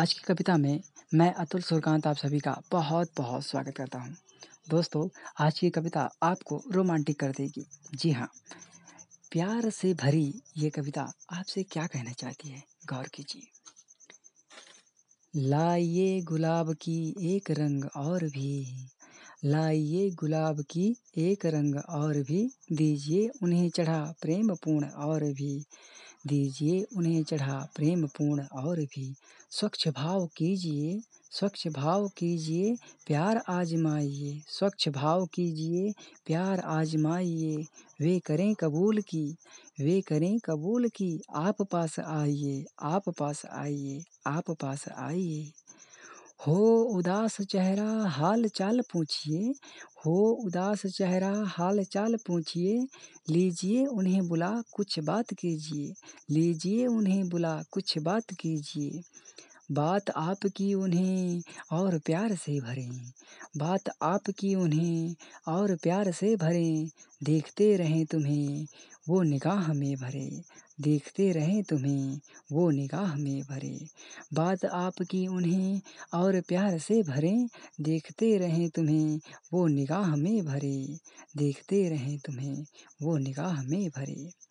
आज की कविता में मैं अतुल सुरकांत, आप सभी का बहुत बहुत स्वागत करता हूँ। दोस्तों, आज की कविता आपको रोमांटिक कर देगी। जी हाँ प्यार से भरी ये कविता आपसे क्या कहना चाहती है? गौर कीजिए। लाइए गुलाब की एक रंग और भी, लाइए गुलाब की एक रंग और भी, दीजिए उन्हें चढ़ा प्रेम पूर्ण और भी। दीजिए, उन्हें चढ़ा प्रेम पूर्ण और भी। स्वच्छ भाव कीजिए, स्वच्छ भाव कीजिए, प्यार आजमाइए। स्वच्छ भाव कीजिए, प्यार आजमाइए। वे करें कबूल की, वे करें कबूल की। आप पास आइए, आप पास आइए, आप पास आइए। हो उदास चेहरा हाल चाल पूछिए। हो उदास चेहरा हाल चाल पूछिए। लीजिए उन्हें बुला, कुछ बात कीजिए। लीजिए उन्हें बुला, कुछ बात कीजिए। बात आपकी उन्हें और प्यार से भरें। बात आपकी उन्हें और प्यार से भरें। देखते रहें तुम्हें, वो निगाह में भरे। देखते रहें तुम्हें, वो निगाह में भरे। बात आपकी उन्हें और प्यार से भरें। देखते रहें तुम्हें, वो निगाह में भरे। देखते रहें तुम्हें, वो निगाह में भरे।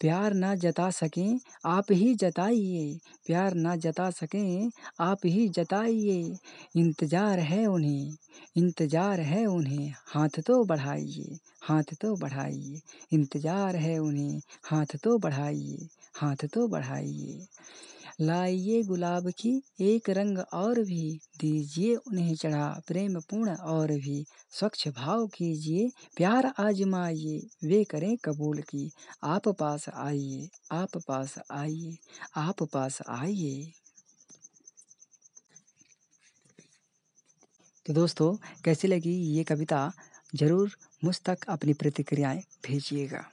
प्यार ना जता सकें, आप ही जताइए। प्यार ना जता सकें, आप ही जताइए। इंतज़ार है उन्हें, इंतज़ार है उन्हें, हाथ तो बढ़ाइए, हाथ तो बढ़ाइए। इंतज़ार है उन्हें, हाथ तो बढ़ाइए, हाथ तो बढ़ाइए। लाइए गुलाब की एक रंग और भी, दीजिए उन्हें चढ़ा प्रेम पूर्ण और भी। स्वच्छ भाव कीजिए, प्यार आजमाइए, वे करें कबूल की। आप पास आइए, आप पास आइए, आप पास आइए। तो दोस्तों, कैसी लगी ये कविता? ज़रूर मुझ तक अपनी प्रतिक्रियाएँ भेजिएगा।